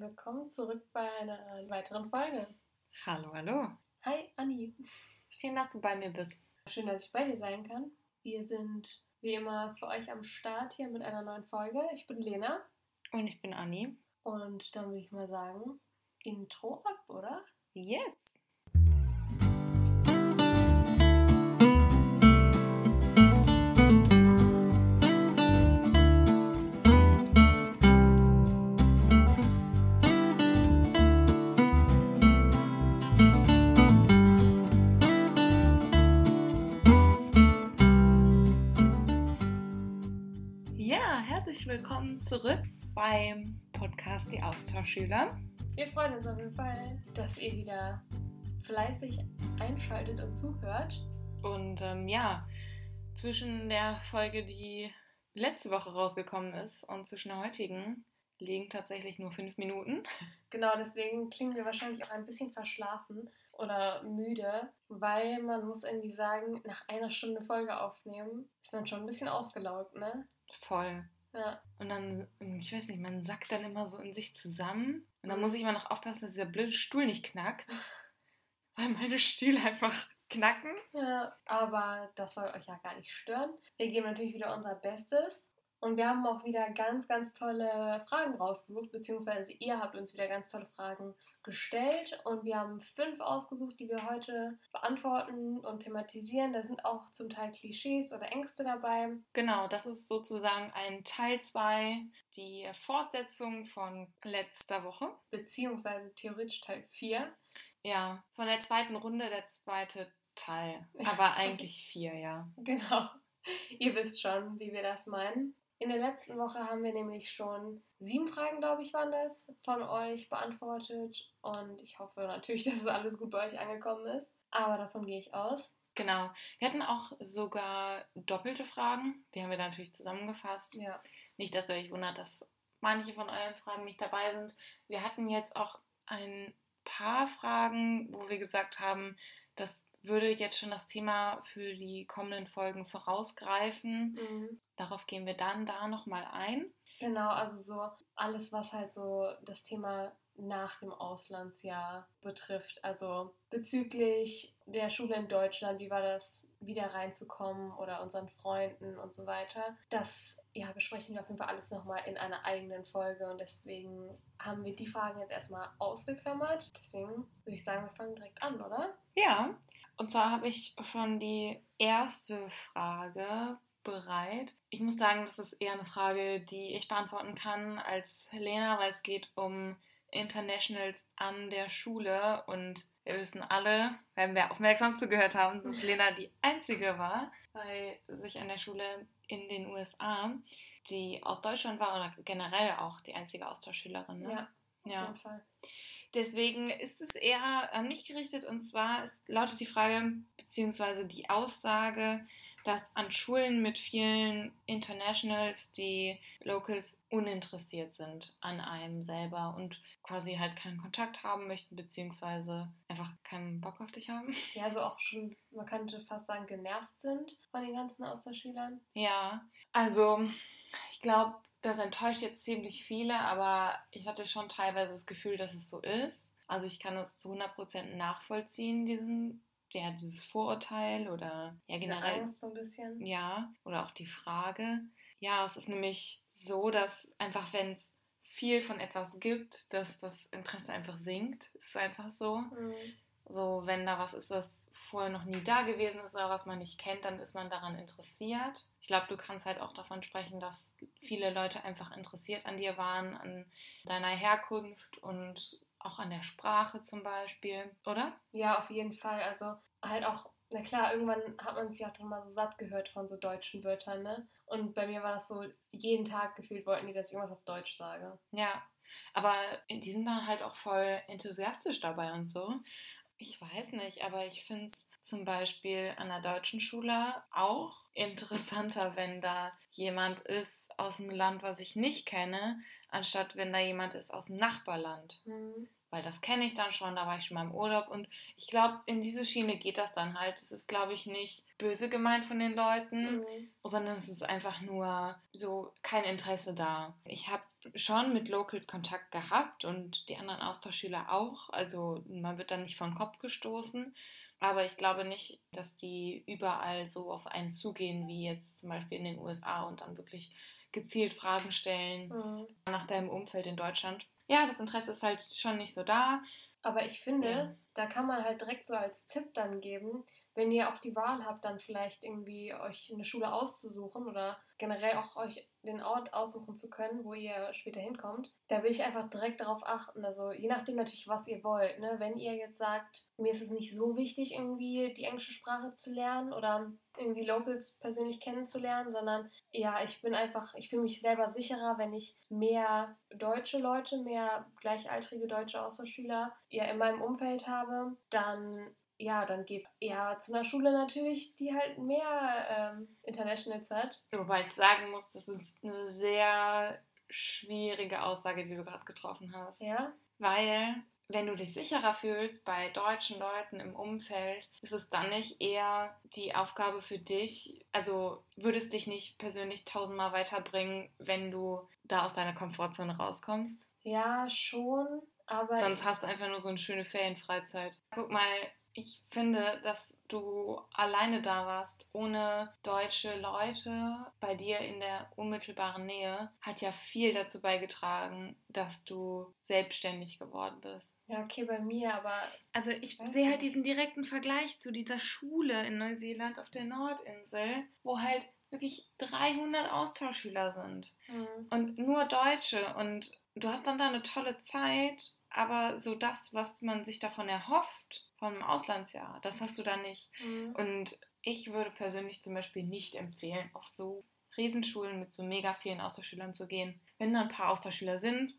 Willkommen zurück bei einer weiteren Folge. Hallo, hallo. Hi, Anni. Schön, dass du bei mir bist. Schön, dass ich bei dir sein kann. Wir sind wie immer für euch am Start hier mit einer neuen Folge. Ich bin Lena. Und ich bin Anni. Und dann würde ich mal sagen, Intro ab, oder? Yes. Willkommen zurück beim Podcast Die Austauschschüler. Wir freuen uns auf jeden Fall, dass ihr wieder fleißig einschaltet und zuhört. Und ähm, ja, zwischen der Folge, die letzte Woche rausgekommen ist, und zwischen der heutigen liegen tatsächlich nur fünf Minuten. Genau, deswegen klingen wir wahrscheinlich auch ein bisschen verschlafen oder müde, weil man muss irgendwie sagen, nach einer Stunde Folge aufnehmen, ist man schon ein bisschen ausgelaugt, ne? Voll. Ja. Und dann, ich weiß nicht, man sackt dann immer so in sich zusammen. Und dann muss ich immer noch aufpassen, dass dieser blöde Stuhl nicht knackt. Weil meine Stühle einfach knacken. Ja, aber das soll euch ja gar nicht stören. Wir geben natürlich wieder unser Bestes. Und wir haben auch wieder ganz, ganz tolle Fragen rausgesucht, beziehungsweise ihr habt uns wieder ganz tolle Fragen gestellt. Und wir haben fünf ausgesucht, die wir heute beantworten und thematisieren. Da sind auch zum Teil Klischees oder Ängste dabei. Genau, das ist sozusagen ein Teil 2, die Fortsetzung von letzter Woche. Beziehungsweise theoretisch Teil 4. Ja, von der zweiten Runde der zweite Teil. Aber eigentlich vier, ja. Genau. Ihr wisst schon, wie wir das meinen. In der letzten Woche haben wir nämlich schon sieben Fragen, glaube ich, waren das, von euch beantwortet. Und ich hoffe natürlich, dass es alles gut bei euch angekommen ist. Aber davon gehe ich aus. Genau. Wir hatten auch sogar doppelte Fragen. Die haben wir dann natürlich zusammengefasst. Ja. Nicht, dass ihr euch wundert, dass manche von euren Fragen nicht dabei sind. Wir hatten jetzt auch ein paar Fragen, wo wir gesagt haben, das würde jetzt schon das Thema für die kommenden Folgen vorausgreifen. Mhm. Darauf gehen wir dann da nochmal ein. Genau, also so alles, was halt so das Thema nach dem Auslandsjahr betrifft. Also bezüglich der Schule in Deutschland, wie war das, wieder reinzukommen oder unseren Freunden und so weiter. Das ja, besprechen wir auf jeden Fall alles nochmal in einer eigenen Folge und deswegen haben wir die Fragen jetzt erstmal ausgeklammert. Deswegen würde ich sagen, wir fangen direkt an, oder? Ja, und zwar habe ich schon die erste Frage bereit. Ich muss sagen, das ist eher eine Frage, die ich beantworten kann als Lena, weil es geht um Internationals an der Schule und wir wissen alle, wenn wir aufmerksam zugehört haben, dass Lena die einzige war bei sich an der Schule in den USA, die aus Deutschland war oder generell auch die einzige Austauschschülerin. Ne? Ja, auf ja. jeden Fall. Deswegen ist es eher an mich gerichtet und zwar ist, lautet die Frage beziehungsweise die Aussage, dass an Schulen mit vielen Internationals die Locals uninteressiert sind an einem selber und quasi halt keinen Kontakt haben möchten beziehungsweise einfach keinen Bock auf dich haben. Ja, so auch schon, man könnte fast sagen, genervt sind von den ganzen Austauschschülern. Ja, also ich glaube, das enttäuscht jetzt ziemlich viele, aber ich hatte schon teilweise das Gefühl, dass es so ist. Also ich kann das zu 100% nachvollziehen, diesen, ja, dieses Vorurteil oder ja generell. Angst so ein bisschen. Ja, oder auch die Frage. Ja, es ist nämlich so, dass einfach, wenn es viel von etwas gibt, dass das Interesse einfach sinkt. Es ist einfach so. Mhm. So, wenn da was ist, was vorher noch nie da gewesen ist oder was man nicht kennt, dann ist man daran interessiert. Ich glaube, du kannst halt auch davon sprechen, dass viele Leute einfach interessiert an dir waren, an deiner Herkunft und auch an der Sprache zum Beispiel, oder? Ja, auf jeden Fall. Also halt auch, na klar, irgendwann hat man sich auch dann mal so satt gehört von so deutschen Wörtern, ne? Und bei mir war das so, jeden Tag gefühlt wollten die, dass ich irgendwas auf Deutsch sage. Ja, aber die sind dann halt auch voll enthusiastisch dabei und so. Ich weiß nicht, aber ich finde es zum Beispiel an der deutschen Schule auch interessanter, wenn da jemand ist aus einem Land, was ich nicht kenne, anstatt wenn da jemand ist aus dem Nachbarland. Mhm. Weil das kenne ich dann schon, da war ich schon mal im Urlaub und ich glaube, in diese Schiene geht das dann halt. Es ist, glaube ich, nicht böse gemeint von den Leuten, Mhm. sondern es ist einfach nur so kein Interesse da. Ich habe schon mit Locals Kontakt gehabt und die anderen Austauschschüler auch. Also man wird dann nicht vom Kopf gestoßen. Aber ich glaube nicht, dass die überall so auf einen zugehen, wie jetzt zum Beispiel in den USA und dann wirklich gezielt Fragen stellen Mhm. nach deinem Umfeld in Deutschland. Ja, das Interesse ist halt schon nicht so da. Aber ich finde, Ja. da kann man halt direkt so als Tipp dann geben, wenn ihr auch die Wahl habt, dann vielleicht irgendwie euch eine Schule auszusuchen oder generell auch euch den Ort aussuchen zu können, wo ihr später hinkommt, da will ich einfach direkt darauf achten. Also je nachdem natürlich, was ihr wollt. Ne? Wenn ihr jetzt sagt, mir ist es nicht so wichtig, irgendwie die englische Sprache zu lernen oder irgendwie Locals persönlich kennenzulernen, sondern ja, ich bin einfach, ich fühle mich selber sicherer, wenn ich mehr deutsche Leute, mehr gleichaltrige deutsche Austauschschüler ja in meinem Umfeld habe, dann ja, dann geht eher zu einer Schule natürlich, die halt mehr ähm, Internationals hat. Wobei ich sagen muss, das ist eine sehr schwierige Aussage, die du gerade getroffen hast. Ja, Weil, wenn du dich sicherer fühlst bei deutschen Leuten im Umfeld, ist es dann nicht eher die Aufgabe für dich, also würde es dich nicht persönlich tausendmal weiterbringen, wenn du da aus deiner Komfortzone rauskommst? ja, schon, aber Sonst hast du einfach nur so eine schöne Ferienfreizeit. Guck mal, ich finde, dass du alleine da warst, ohne deutsche Leute bei dir in der unmittelbaren Nähe, hat ja viel dazu beigetragen, dass du selbstständig geworden bist. ja, okay, bei mir, aber Also ich sehe halt diesen direkten Vergleich zu dieser Schule in Neuseeland auf der Nordinsel, wo halt wirklich 300 Austauschschüler sind. Hm, und nur Deutsche. Und du hast dann da eine tolle Zeit, aber so das, was man sich davon erhofft vom Auslandsjahr, das hast du da nicht. hm, Und ich würde persönlich zum Beispiel nicht empfehlen, auf so Riesenschulen mit so mega vielen Austauschschülern zu gehen. Wenn da ein paar Austauschschüler sind,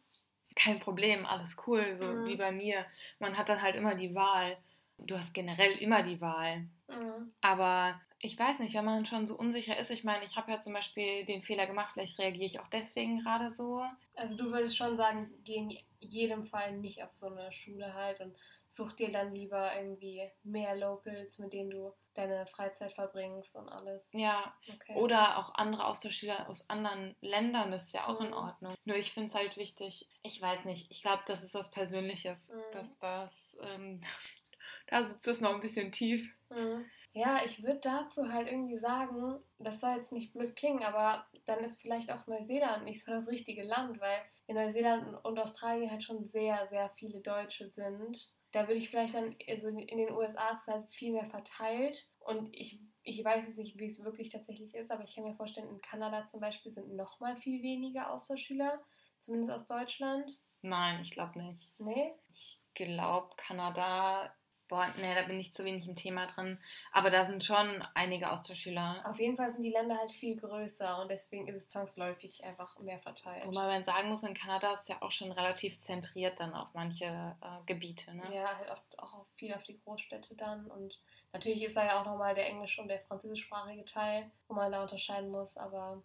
kein Problem, alles cool, so Mhm. wie bei mir. Man hat dann halt immer die Wahl. Du hast generell immer die Wahl. hm. Aber ich weiß nicht, wenn man schon so unsicher ist, ich meine, ich habe ja zum Beispiel den Fehler gemacht, vielleicht reagiere ich auch deswegen gerade so. Also du würdest schon sagen, geh in jedem Fall nicht auf so eine Schule halt und such dir dann lieber irgendwie mehr Locals, mit denen du deine Freizeit verbringst und alles. Ja, Okay. oder auch andere Austauschschüler aus anderen Ländern, das ist ja auch in Mhm. Ordnung. Nur ich finde es halt wichtig, ich weiß nicht, ich glaube, das ist was Persönliches, Mhm. dass das, ähm, da sitzt es noch ein bisschen tief. Mhm. Ja, ich würde dazu halt irgendwie sagen, das soll jetzt nicht blöd klingen, aber dann ist vielleicht auch Neuseeland nicht so das richtige Land, weil in Neuseeland und Australien halt schon sehr, sehr viele Deutsche sind. Da würde ich vielleicht dann, also in den USA ist es halt viel mehr verteilt und ich, ich weiß jetzt nicht, wie es wirklich tatsächlich ist, aber ich kann mir vorstellen, in Kanada zum Beispiel sind nochmal viel weniger Austauschschüler, zumindest aus Deutschland. Nein, ich glaube nicht. Nee? Ich glaube, Kanada, boah, nee, da bin ich zu wenig im Thema drin. Aber da sind schon einige Austauschschüler. Auf jeden Fall sind die Länder halt viel größer und deswegen ist es zwangsläufig einfach mehr verteilt. Wobei man sagen muss, in Kanada ist ja auch schon relativ zentriert dann auf manche äh, Gebiete. Ne? Ja, halt oft auch auf viel auf die Großstädte dann. Und natürlich ist da ja auch nochmal der englisch- und der französischsprachige Teil, wo man da unterscheiden muss, aber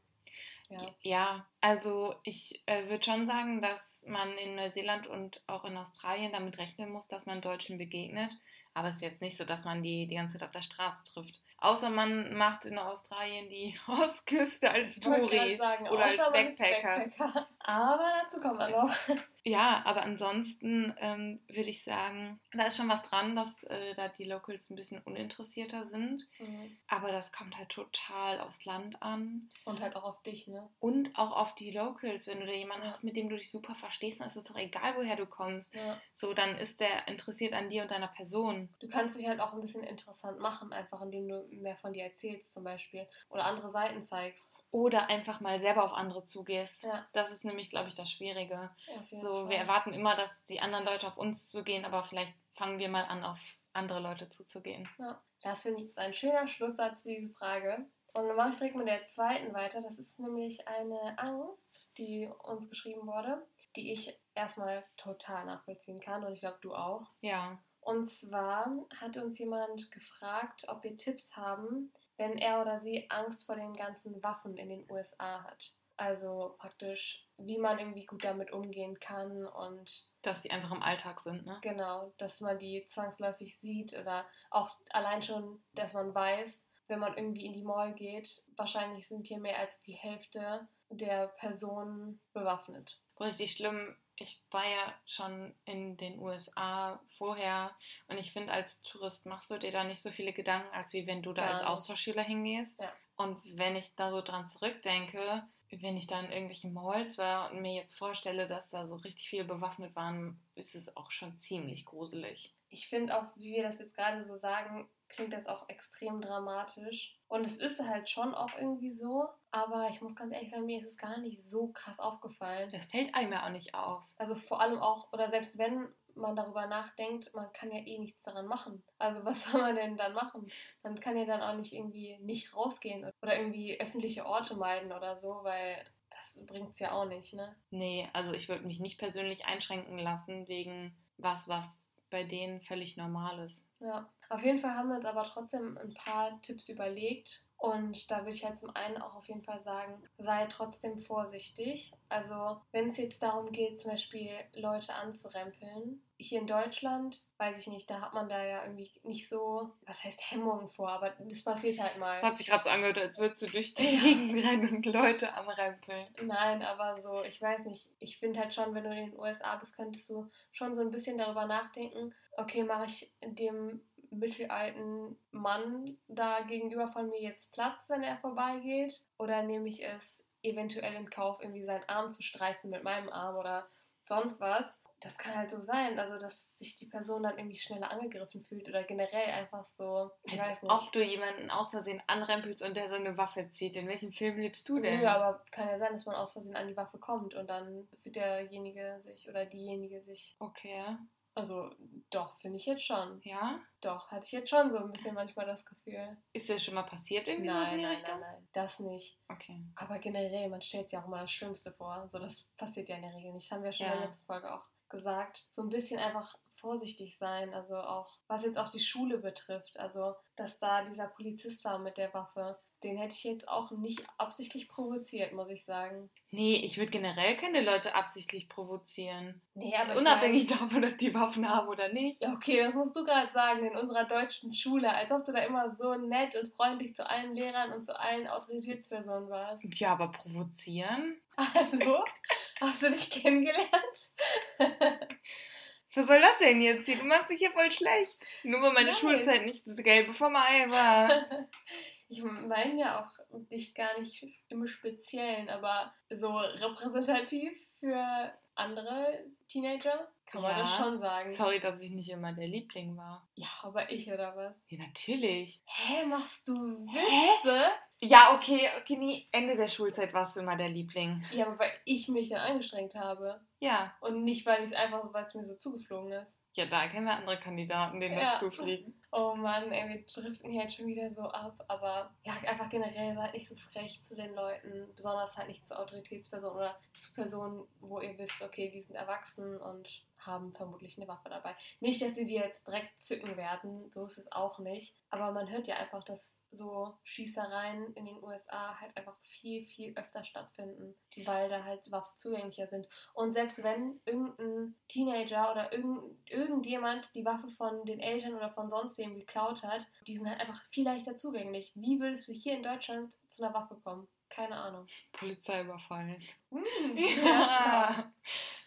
ja. Ja, also ich äh, würde schon sagen, dass man in Neuseeland und auch in Australien damit rechnen muss, dass man Deutschen begegnet. Aber es ist jetzt nicht so, dass man die die ganze Zeit auf der Straße trifft. Außer man macht in Australien die Ostküste als Touri oder als Backpacker. Backpacker. Aber dazu kommt man noch. Ja, aber ansonsten ähm, würde ich sagen, da ist schon was dran, dass äh, da die Locals ein bisschen uninteressierter sind. Aber das kommt halt total aufs Land an. Und halt auch auf dich, ne? Und auch auf die Locals, wenn du da jemanden hast, mit dem du dich super verstehst, dann ist es doch egal, woher du kommst. Ja. So, dann ist der interessiert an dir und deiner Person. Du kannst dich halt auch ein bisschen interessant machen, einfach indem du mehr von dir erzählst zum Beispiel. Oder andere Seiten zeigst. Oder einfach mal selber auf andere zugehst. Ja, Das ist nämlich, glaube ich, das Schwierige. So, Fall. wir erwarten immer, dass die anderen Leute auf uns zugehen, aber vielleicht fangen wir mal an, auf andere Leute zuzugehen. Ja, das finde ich ist ein schöner Schlusssatz für diese Frage. Und dann mache ich direkt mit der zweiten weiter. Das ist nämlich eine Angst, die uns geschrieben wurde, die ich erstmal total nachvollziehen kann und ich glaube, du auch. Ja. Und zwar hat uns jemand gefragt, ob wir Tipps haben, wenn er oder sie Angst vor den ganzen Waffen in den USA hat. Also praktisch, wie man irgendwie gut damit umgehen kann und dass die einfach im Alltag sind, ne? Genau, dass man die zwangsläufig sieht oder auch allein schon, dass man weiß, wenn man irgendwie in die Mall geht, wahrscheinlich sind hier mehr als die Hälfte der Personen bewaffnet. Richtig schlimm. Ich war ja schon in den USA vorher und ich finde, als Tourist machst du dir da nicht so viele Gedanken, als wie wenn du da Gar als. Austauschschüler hingehst. Ja. Und wenn ich da so dran zurückdenke, wenn ich da in irgendwelchen Malls war und mir jetzt vorstelle, dass da so richtig viele bewaffnet waren, ist es auch schon ziemlich gruselig. Ich finde auch, wie wir das jetzt gerade so sagen, klingt das auch extrem dramatisch. Und es ist halt schon auch irgendwie so, aber ich muss ganz ehrlich sagen, mir ist es gar nicht so krass aufgefallen. Das fällt einem ja auch nicht auf. Also vor allem auch, oder selbst wenn man darüber nachdenkt, man kann ja eh nichts daran machen. Also was soll man denn dann machen? Man kann ja dann auch nicht irgendwie nicht rausgehen oder irgendwie öffentliche Orte meiden oder so, weil das bringt es ja auch nicht, ne? Nee, also ich würde mich nicht persönlich einschränken lassen wegen was, was bei denen völlig normal ist. Ja, auf jeden Fall haben wir uns aber trotzdem ein paar Tipps überlegt. Und da würde ich halt zum einen auch auf jeden Fall sagen, sei trotzdem vorsichtig. Also wenn es jetzt darum geht, zum Beispiel Leute anzurempeln, hier in Deutschland, weiß ich nicht, da hat man da ja irgendwie nicht so, was heißt Hemmungen vor, aber das passiert halt mal. Es hat sich gerade so angehört, als würdest du durch die. Gegend rennen und Leute anrempeln. Nein, aber so, ich weiß nicht. Ich finde halt schon, wenn du in den USA bist, könntest du schon so ein bisschen darüber nachdenken, okay, mache ich dem mittelalten Mann da gegenüber von mir jetzt Platz, wenn er vorbeigeht? Oder nehme ich es eventuell in Kauf, irgendwie seinen Arm zu streifen mit meinem Arm oder sonst was? Das kann halt so sein, also dass sich die Person dann irgendwie schneller angegriffen fühlt oder generell einfach so, ich weiß Als nicht. ob du jemanden aus Versehen anrempelst und der seine Waffe zieht. In welchem Film lebst du denn? Nö, aber kann ja sein, dass man aus Versehen an die Waffe kommt und dann wird derjenige sich oder diejenige sich. Okay. Also doch, finde ich jetzt schon. Ja? Doch, hatte ich jetzt schon so ein bisschen manchmal das Gefühl. Ist das schon mal passiert irgendwie sowas in die Richtung? nein, nein, das nicht. Okay. Aber generell, man stellt sich auch immer das Schlimmste vor. So, das passiert ja in der Regel nicht. Das haben wir schon in Ja. der letzten Folge auch gesagt. So ein bisschen einfach vorsichtig sein. Also auch, was jetzt auch die Schule betrifft. Also, dass da dieser Polizist war mit der Waffe. Den hätte ich jetzt auch nicht absichtlich provoziert, muss ich sagen. Nee, ich würde generell keine Leute absichtlich provozieren. Nee, aber ich Unabhängig mein- davon, ob die Waffen haben oder nicht. Ja, okay, das musst du gerade sagen, in unserer deutschen Schule, als ob du da immer so nett und freundlich zu allen Lehrern und zu allen Autoritätspersonen warst. Ja, aber provozieren? Hallo? Hast du dich kennengelernt? Was soll das denn jetzt hier? Du machst mich hier voll schlecht. Nur weil meine Nein. Schulzeit nicht das Gelbe vom Ei war. Ich meine ja auch dich gar nicht im Speziellen, aber so repräsentativ für andere Teenager kann man Ja. das schon sagen. Sorry, dass ich nicht immer der Liebling war. Ja, aber ich oder was? Ja, natürlich. Hä, machst du Witze? Ja, okay, okay, nee, Ende der Schulzeit warst du immer der Liebling. Ja, aber weil ich mich dann angestrengt habe. Ja. Und nicht, weil ich es einfach so, weil es mir so zugeflogen ist. Ja, da kennen wir andere Kandidaten, denen Ja. das zufliegen. Oh Mann, ey, wir driften hier jetzt schon wieder so ab. Aber ja, einfach generell seid nicht so frech zu den Leuten. Besonders halt nicht zu Autoritätspersonen oder zu Personen, wo ihr wisst, okay, die sind erwachsen und haben vermutlich eine Waffe dabei. Nicht, dass sie die jetzt direkt zücken werden, so ist es auch nicht. Aber man hört ja einfach, dass so Schießereien in den USA halt einfach viel, viel öfter stattfinden, weil da halt Waffen zugänglicher sind. Und selbst wenn irgendein Teenager oder irgend, irgendjemand die Waffe von den Eltern oder von sonst wem geklaut hat, die sind halt einfach viel leichter zugänglich. Wie würdest du hier in Deutschland zu einer Waffe kommen? Keine Ahnung. Polizei überfallen. Hm. Ja.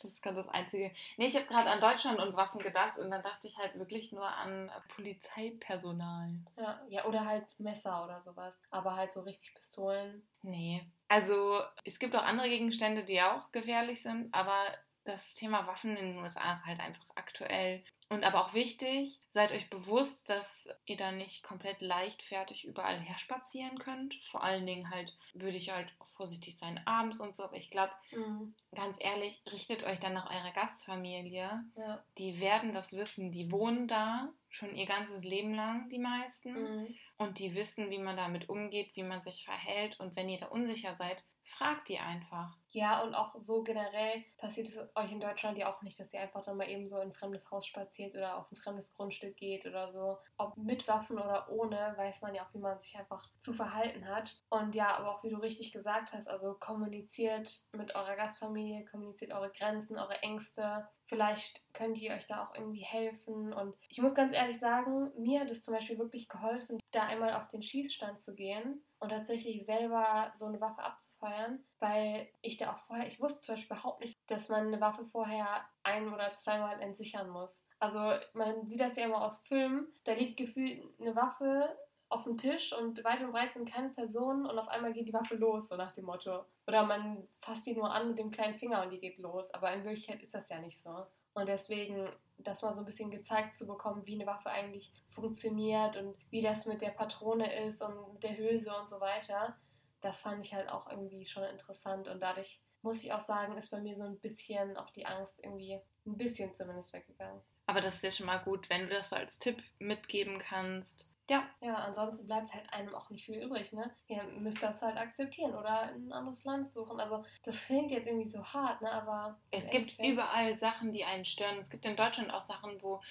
Das ist gerade das Einzige. Nee, ich habe gerade an Deutschland und Waffen gedacht und dann dachte ich halt wirklich nur an Polizeipersonal. Ja, ja, oder halt Messer oder sowas. Aber halt so richtig Pistolen. Nee. Also es gibt auch andere Gegenstände, die auch gefährlich sind, aber das Thema Waffen in den USA ist halt einfach aktuell. Und aber auch wichtig, seid euch bewusst, dass ihr da nicht komplett leichtfertig überall herspazieren könnt. Vor allen Dingen halt würde ich halt vorsichtig sein abends und so. Aber ich glaube, Mhm. ganz ehrlich, richtet euch dann nach eurer Gastfamilie. Ja. Die werden das wissen. Die wohnen da schon ihr ganzes Leben lang, die meisten. Mhm. Und die wissen, wie man damit umgeht, wie man sich verhält. Und wenn ihr da unsicher seid, fragt die einfach. Ja, und auch so generell passiert es euch in Deutschland ja auch nicht, dass ihr einfach dann mal eben so in ein fremdes Haus spaziert oder auf ein fremdes Grundstück geht oder so. Ob mit Waffen oder ohne, weiß man ja auch, wie man sich einfach zu verhalten hat. Und ja, aber auch wie du richtig gesagt hast, also kommuniziert mit eurer Gastfamilie, kommuniziert eure Grenzen, eure Ängste. Vielleicht könnt ihr euch da auch irgendwie helfen. Und ich muss ganz ehrlich sagen, mir hat es zum Beispiel wirklich geholfen, da einmal auf den Schießstand zu gehen und tatsächlich selber so eine Waffe abzufeuern, weil ich da auch vorher, ich wusste zum Beispiel überhaupt nicht, dass man eine Waffe vorher ein- oder zweimal entsichern muss. Also man sieht das ja immer aus Filmen, da liegt gefühlt eine Waffe auf dem Tisch und weit und breit sind keine Personen und auf einmal geht die Waffe los, so nach dem Motto. Oder man fasst die nur an mit dem kleinen Finger und die geht los. Aber in Wirklichkeit ist das ja nicht so. Und deswegen das mal so ein bisschen gezeigt zu bekommen, wie eine Waffe eigentlich funktioniert und wie das mit der Patrone ist und mit der Hülse und so weiter, das fand ich halt auch irgendwie schon interessant. Und dadurch muss ich auch sagen, ist bei mir so ein bisschen auch die Angst irgendwie ein bisschen zumindest weggegangen. Aber das ist ja schon mal gut, wenn du das so als Tipp mitgeben kannst. Ja. Ja, ansonsten bleibt halt einem auch nicht viel übrig, ne? Ihr müsst das halt akzeptieren oder ein anderes Land suchen. Also das klingt jetzt irgendwie so hart, ne? Aber es gibt überall Sachen, die einen stören. Es gibt in Deutschland auch Sachen, wo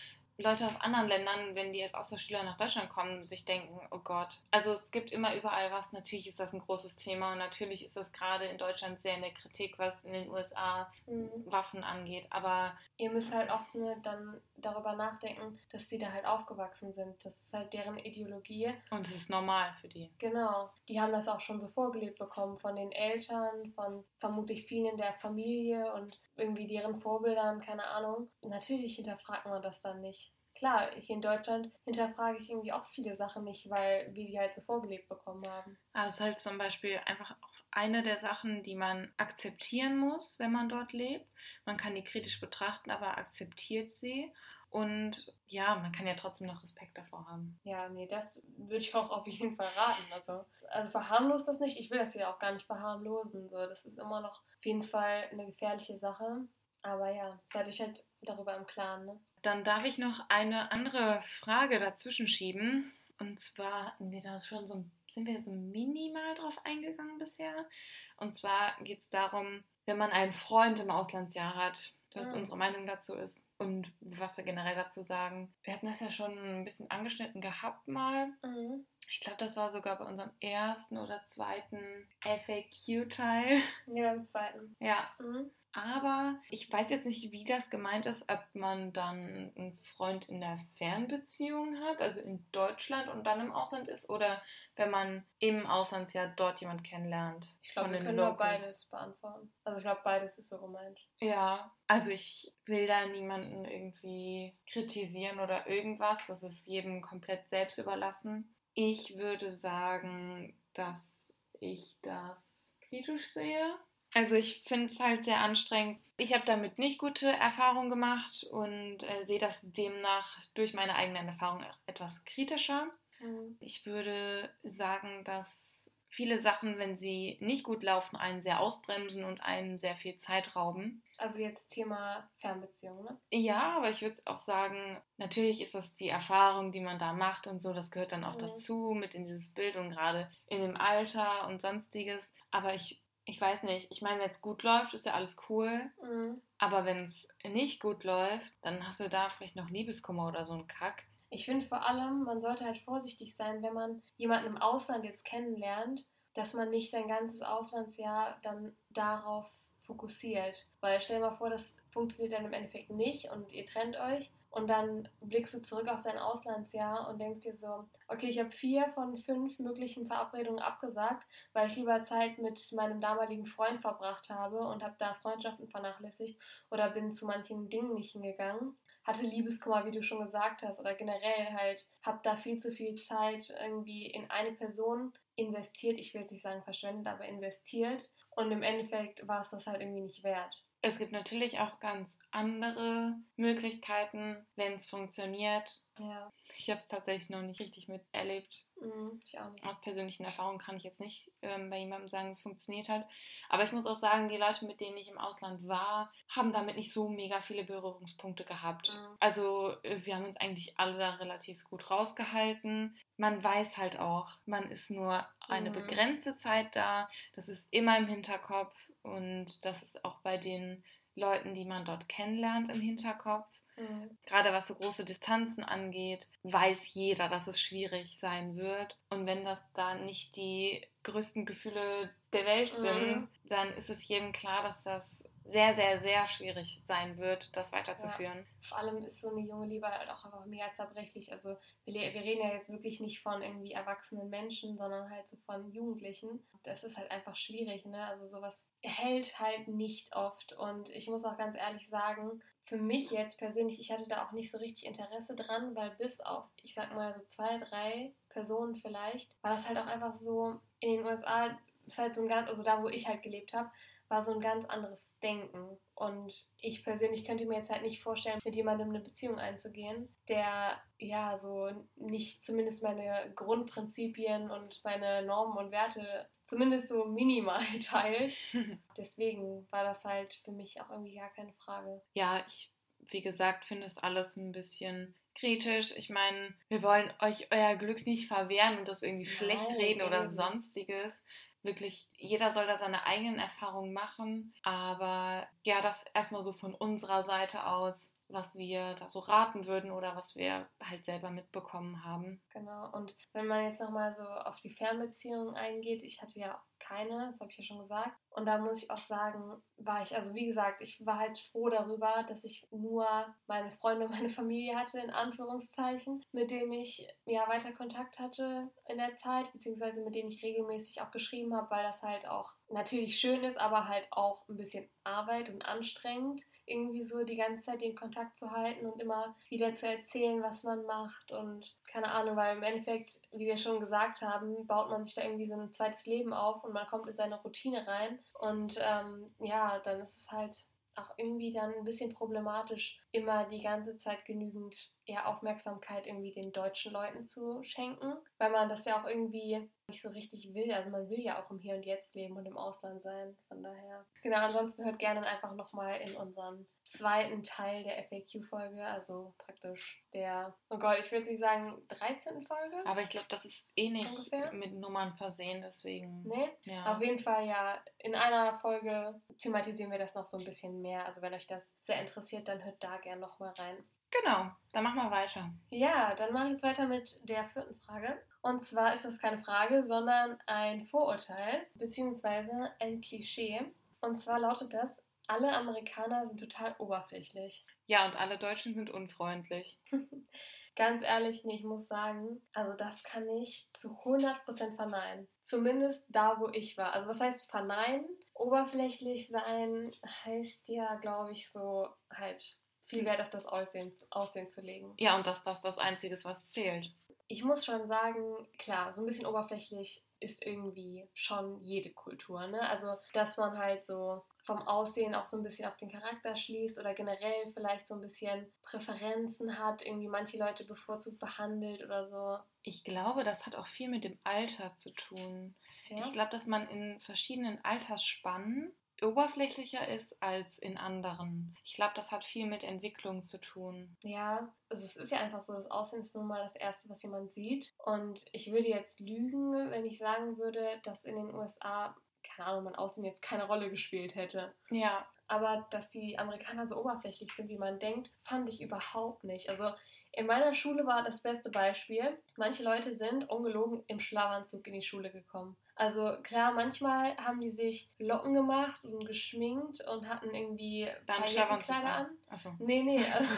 Leute aus anderen Ländern, wenn die jetzt aus der Schüler nach Deutschland kommen, sich denken, oh Gott. Also es gibt immer überall was. Natürlich ist das ein großes Thema und natürlich ist das gerade in Deutschland sehr in der Kritik, was in den USA mhm. Waffen angeht. Aber ihr müsst halt auch nur dann darüber nachdenken, dass sie da halt aufgewachsen sind. Das ist halt deren Ideologie. Und es ist normal für die. Genau. Die haben das auch schon so vorgelebt bekommen von den Eltern, von vermutlich vielen in der Familie und irgendwie deren Vorbildern, keine Ahnung. Natürlich hinterfragt man das dann nicht. Klar, hier in Deutschland hinterfrage ich irgendwie auch viele Sachen nicht, weil wir die halt so vorgelebt bekommen haben. Also es ist halt zum Beispiel einfach auch eine der Sachen, die man akzeptieren muss, wenn man dort lebt. Man kann die kritisch betrachten, aber akzeptiert sie. Und ja, man kann ja trotzdem noch Respekt davor haben. Ja, nee, das würde ich auch auf jeden Fall raten. Also, also verharmlost das nicht. Ich will das ja auch gar nicht verharmlosen. So, das ist immer noch auf jeden Fall eine gefährliche Sache. Aber ja, seid euch halt darüber im Klaren. Ne? Dann darf ich noch eine andere Frage dazwischen schieben. Und zwar, wir da schon so, sind wir so minimal drauf eingegangen bisher. Und zwar geht es darum, wenn man einen Freund im Auslandsjahr hat, was mhm. unsere Meinung dazu ist und was wir generell dazu sagen. Wir hatten das ja schon ein bisschen angeschnitten gehabt mal. Mhm. Ich glaube, das war sogar bei unserem ersten oder zweiten FAQ-Teil. Ja, beim zweiten. Ja. Mhm. Aber ich weiß jetzt nicht, wie das gemeint ist, ob man dann einen Freund in der Fernbeziehung hat, also in Deutschland und dann im Ausland ist, oder wenn man im Auslandsjahr dort jemand kennenlernt. Ich glaube, wir können nur beides beantworten. Also ich glaube, beides ist so gemeint. Ja, also ich will da niemanden irgendwie kritisieren oder irgendwas. Das ist jedem komplett selbst überlassen. Ich würde sagen, dass ich das kritisch sehe. Also ich finde es halt sehr anstrengend. Ich habe damit nicht gute Erfahrungen gemacht und äh, sehe das demnach durch meine eigenen Erfahrungen etwas kritischer. Mhm. Ich würde sagen, dass viele Sachen, wenn sie nicht gut laufen, einen sehr ausbremsen und einem sehr viel Zeit rauben. Also jetzt Thema Fernbeziehung, ne? Ja, aber ich würde auch sagen, natürlich ist das die Erfahrung, die man da macht und so, das gehört dann auch mhm. dazu, mit in dieses Bild und gerade in dem Alter und sonstiges. Aber ich ich weiß nicht, ich meine, wenn es gut läuft, ist ja alles cool. Mhm. Aber wenn es nicht gut läuft, dann hast du da vielleicht noch Liebeskummer oder so ein Kack. Ich finde vor allem, man sollte halt vorsichtig sein, wenn man jemanden im Ausland jetzt kennenlernt, dass man nicht sein ganzes Auslandsjahr dann darauf fokussiert. Weil stell dir mal vor, das funktioniert dann im Endeffekt nicht und ihr trennt euch und dann blickst du zurück auf dein Auslandsjahr und denkst dir so, okay, ich habe vier von fünf möglichen Verabredungen abgesagt, weil ich lieber Zeit mit meinem damaligen Freund verbracht habe und habe da Freundschaften vernachlässigt oder bin zu manchen Dingen nicht hingegangen. Hatte Liebeskummer, wie du schon gesagt hast, oder generell halt, habe da viel zu viel Zeit irgendwie in eine Person investiert. Ich will jetzt nicht sagen verschwendet, aber investiert. Und im Endeffekt war es das halt irgendwie nicht wert. Es gibt natürlich auch ganz andere Möglichkeiten, wenn es funktioniert. Ja. Ich habe es tatsächlich noch nicht richtig miterlebt. Mhm, ich auch nicht. Aus persönlichen Erfahrungen kann ich jetzt nicht ähm, bei jemandem sagen, es funktioniert hat. Aber ich muss auch sagen, die Leute, mit denen ich im Ausland war, haben damit nicht so mega viele Berührungspunkte gehabt. Mhm. Also äh, wir haben uns eigentlich alle da relativ gut rausgehalten. Man weiß halt auch, man ist nur eine Mhm. begrenzte Zeit da. Das ist immer im Hinterkopf und das ist auch bei den Leuten, die man dort kennenlernt, im Hinterkopf. Mhm. Gerade was so große Distanzen angeht, weiß jeder, dass es schwierig sein wird. Und wenn das da nicht die größten Gefühle der Welt Mhm. sind, dann ist es jedem klar, dass das sehr, sehr, sehr schwierig sein wird, das weiterzuführen. Vor allem ist so eine junge Liebe halt auch einfach mega zerbrechlich. Also wir, wir reden ja jetzt wirklich nicht von irgendwie erwachsenen Menschen, sondern halt so von Jugendlichen. Das ist halt einfach schwierig, ne? Also sowas hält halt nicht oft. Und ich muss auch ganz ehrlich sagen, für mich jetzt persönlich, ich hatte da auch nicht so richtig Interesse dran, weil bis auf, ich sag mal, so zwei, drei Personen vielleicht, war das halt auch einfach so, in den USA ist halt so ein ganz, also da, wo ich halt gelebt habe, war so ein ganz anderes Denken. Und ich persönlich könnte mir jetzt halt nicht vorstellen, mit jemandem eine Beziehung einzugehen, der ja so nicht zumindest meine Grundprinzipien und meine Normen und Werte zumindest so minimal teilt. Deswegen war das halt für mich auch irgendwie gar keine Frage. ja, ich, wie gesagt, finde es alles ein bisschen kritisch. Ich meine, wir wollen euch euer Glück nicht verwehren und das irgendwie Nein, schlecht reden oder sonstiges. Wirklich, jeder soll da seine eigenen Erfahrungen machen. Aber ja, das erstmal so von unserer Seite aus, was wir da so raten würden oder was wir halt selber mitbekommen haben. Genau. Und wenn man jetzt nochmal so auf die Fernbeziehungen eingeht, ich hatte ja keine, das habe ich ja schon gesagt. Und da muss ich auch sagen, war ich, also wie gesagt, ich war halt froh darüber, dass ich nur meine Freunde und meine Familie hatte, in Anführungszeichen, mit denen ich ja weiter Kontakt hatte in der Zeit, beziehungsweise mit denen ich regelmäßig auch geschrieben habe, weil das halt auch natürlich schön ist, aber halt auch ein bisschen Arbeit und anstrengend irgendwie so die ganze Zeit den Kontakt zu halten und immer wieder zu erzählen, was man macht und keine Ahnung, weil im Endeffekt, wie wir schon gesagt haben, baut man sich da irgendwie so ein zweites Leben auf und man kommt in seine Routine rein. Und ähm, ja, dann ist es halt auch irgendwie dann ein bisschen problematisch, immer die ganze Zeit genügend eher Aufmerksamkeit irgendwie den deutschen Leuten zu schenken, weil man das ja auch irgendwie nicht so richtig will. Also man will ja auch im Hier und Jetzt leben und im Ausland sein. Von daher. Genau, ansonsten hört gerne einfach nochmal in unseren zweiten Teil der FAQ-Folge, also praktisch der, oh Gott, ich würde nicht sagen 13. Folge. Aber ich glaube, das ist eh nicht Ungefähr? mit Nummern versehen, deswegen. Nee, Ja. auf jeden Fall ja. In einer Folge thematisieren wir das noch so ein bisschen mehr. Also wenn euch das sehr interessiert, dann hört da gerne nochmal rein. Genau, dann machen wir weiter. Ja, dann mache ich jetzt weiter mit der vierten Frage. Und zwar ist das keine Frage, sondern ein Vorurteil beziehungsweise ein Klischee. Und zwar lautet das, alle Amerikaner sind total oberflächlich. Ja, und alle Deutschen sind unfreundlich. Ganz ehrlich, nee, ich muss sagen, also das kann ich zu 100% verneinen. Zumindest da, wo ich war. Also was heißt verneinen? Oberflächlich sein heißt ja, glaube ich, so halt viel Wert auf das Aussehen, Aussehen zu legen. Ja, und dass das das Einzige ist, was zählt. Ich muss schon sagen, klar, so ein bisschen oberflächlich ist irgendwie schon jede Kultur. Ne? Also, dass man halt so vom Aussehen auch so ein bisschen auf den Charakter schließt oder generell vielleicht so ein bisschen Präferenzen hat, irgendwie manche Leute bevorzugt behandelt oder so. Ich glaube, das hat auch viel mit dem Alter zu tun. Ja? Ich glaube, dass man in verschiedenen Altersspannen oberflächlicher ist als in anderen. Ich glaube, das hat viel mit Entwicklung zu tun. Ja, also es ist ja einfach so, das Aussehen ist nun mal das Erste, was jemand sieht. Und ich würde jetzt lügen, wenn ich sagen würde, dass in den USA, keine Ahnung, mein Aussehen jetzt keine Rolle gespielt hätte. Ja, Aber dass die Amerikaner so oberflächlich sind, wie man denkt, fand ich überhaupt nicht. Also in meiner Schule war das beste Beispiel. Manche Leute sind ungelogen im Schlafanzug in die Schule gekommen. Also klar, manchmal haben die sich Locken gemacht und geschminkt und hatten irgendwie. Paillettenkleider an. Achso. Nee, nee. Also,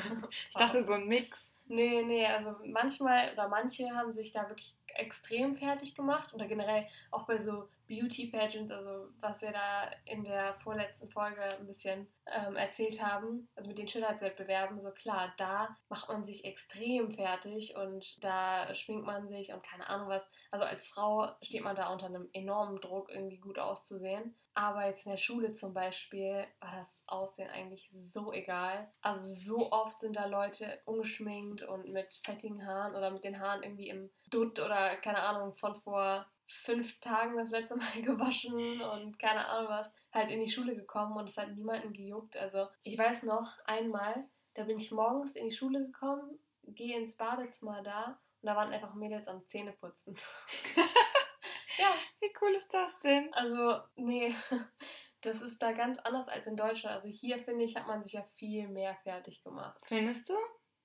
Ich dachte, so ein Mix. Nee, nee, also manchmal oder manche haben sich da wirklich extrem fertig gemacht oder generell auch bei so Beauty Pageants, also was wir da in der vorletzten Folge ein bisschen ähm, erzählt haben, also mit den Schönheitswettbewerben, so klar, da macht man sich extrem fertig und da schminkt man sich und keine Ahnung was. Also als Frau steht man da unter einem enormen Druck, irgendwie gut auszusehen. Aber jetzt in der Schule zum Beispiel war das Aussehen eigentlich so egal. Also so oft sind da Leute ungeschminkt und mit fettigen Haaren oder mit den Haaren irgendwie im Dutt oder keine Ahnung von vor fünf Tagen das letzte Mal gewaschen und keine Ahnung was, halt in die Schule gekommen und es hat niemanden gejuckt. Also ich weiß noch einmal, da bin ich morgens in die Schule gekommen, gehe ins Badezimmer da und da waren einfach Mädels am Zähneputzen. ja. Wie cool ist das denn? Also, nee, das ist da ganz anders als in Deutschland. Also hier, finde ich, hat man sich ja viel mehr fertig gemacht. Findest du?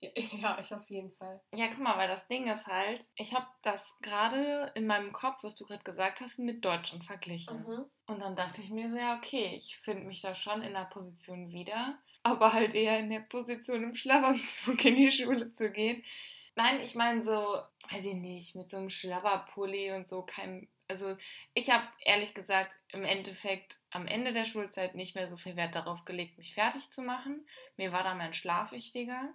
Ja, ich auf jeden Fall. Ja, guck mal, weil das Ding ist halt, ich habe das gerade in meinem Kopf, was du gerade gesagt hast, mit Deutschland verglichen. Mhm. Und dann dachte ich mir so, ja, okay, ich finde mich da schon in der Position wieder, aber halt eher in der Position, im Schlafanzug in die Schule zu gehen. Nein, ich meine so, weiß ich nicht, mit so einem Schlabberpulli und so kein. Also ich habe ehrlich gesagt im Endeffekt am Ende der Schulzeit nicht mehr so viel Wert darauf gelegt, mich fertig zu machen. Mir war da mein Schlaf wichtiger.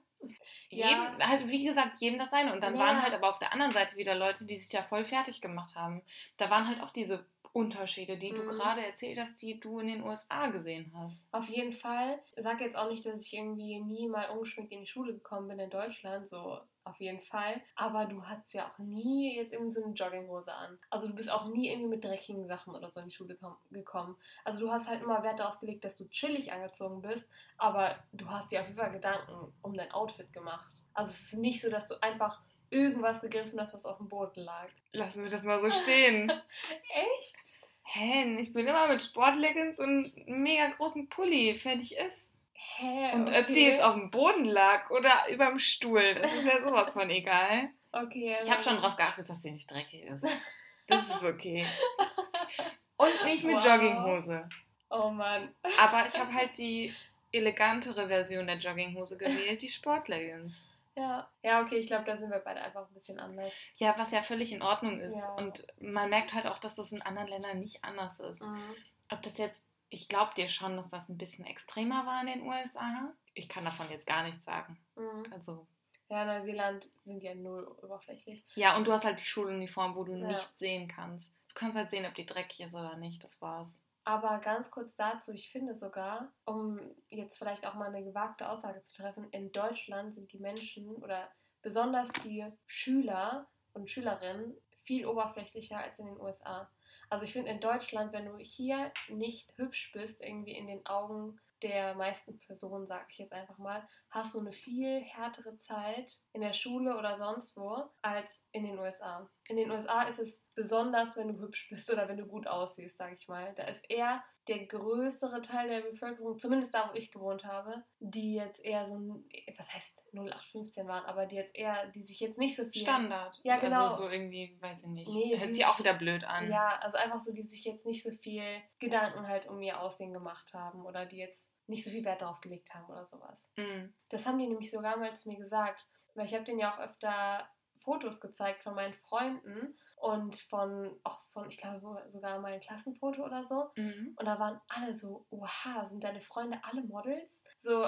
Ja. Jedem, halt, wie gesagt, jedem das seine. Und dann ja. waren halt aber auf der anderen Seite wieder Leute, die sich ja voll fertig gemacht haben. Da waren halt auch diese Unterschiede, die mhm. du gerade erzählt hast, die du in den USA gesehen hast. Auf jeden Fall. Ich sage jetzt auch nicht, dass ich irgendwie nie mal ungeschminkt in die Schule gekommen bin in Deutschland, so auf jeden Fall. Aber du hast ja auch nie jetzt irgendwie so eine Jogginghose an. Also du bist auch nie irgendwie mit dreckigen Sachen oder so in die Schule gekommen. Also du hast halt immer Wert darauf gelegt, dass du chillig angezogen bist, aber du hast dir auf jeden Fall Gedanken um dein Outfit gemacht. Also es ist nicht so, dass du einfach irgendwas gegriffen hast, was auf dem Boden lag. Lassen wir das mal so stehen. Echt? Hä, ich bin immer mit Sportleggings und einem mega großen Pulli. Fertig ist. Hä? Und okay. ob die jetzt auf dem Boden lag oder über dem Stuhl, das ist ja sowas von egal. Okay. Ich habe schon darauf geachtet, dass die nicht dreckig ist. Das ist okay. Und nicht mit wow. Jogginghose. Oh Mann. Aber ich habe halt die elegantere Version der Jogginghose gewählt, die Sportleggings. Ja, ja, okay, ich glaube, da sind wir beide einfach ein bisschen anders. Ja, was ja völlig in Ordnung ist. Ja. Und man merkt halt auch, dass das in anderen Ländern nicht anders ist. Mhm. Ob das jetzt, ich glaube dir schon, dass das ein bisschen extremer war in den USA. Ich kann davon jetzt gar nichts sagen. Mhm. Also. Ja, Neuseeland sind ja null oberflächlich. Ja, und du hast halt die Schuluniform, wo du ja. nicht sehen kannst. Du kannst halt sehen, ob die dreckig ist oder nicht. Das war's. Aber ganz kurz dazu, ich finde sogar, um jetzt vielleicht auch mal eine gewagte Aussage zu treffen, in Deutschland sind die Menschen oder besonders die Schüler und Schülerinnen viel oberflächlicher als in den USA. Also ich finde in Deutschland, wenn du hier nicht hübsch bist, irgendwie in den Augen der meisten Personen, sage ich jetzt einfach mal, hast du eine viel härtere Zeit in der Schule oder sonst wo als in den USA. In den USA ist es besonders, wenn du hübsch bist oder wenn du gut aussiehst, sage ich mal. Da ist eher der größere Teil der Bevölkerung, zumindest da, wo ich gewohnt habe, die jetzt eher so, was heißt 0815 waren, aber die jetzt eher, die sich jetzt nicht so viel... Standard. Ja, genau. Also so irgendwie, weiß ich nicht. Nee, Hört sich auch wieder blöd an. Ja, also einfach so, die sich jetzt nicht so viel Gedanken halt um ihr Aussehen gemacht haben oder die jetzt nicht so viel Wert darauf gelegt haben oder sowas. Mhm. Das haben die nämlich sogar mal zu mir gesagt, weil ich habe denen ja auch öfter Fotos gezeigt von meinen Freunden und von, auch von, ich glaube, sogar mal ein Klassenfoto oder so. Mhm. Und da waren alle so, oha, sind deine Freunde alle Models? So,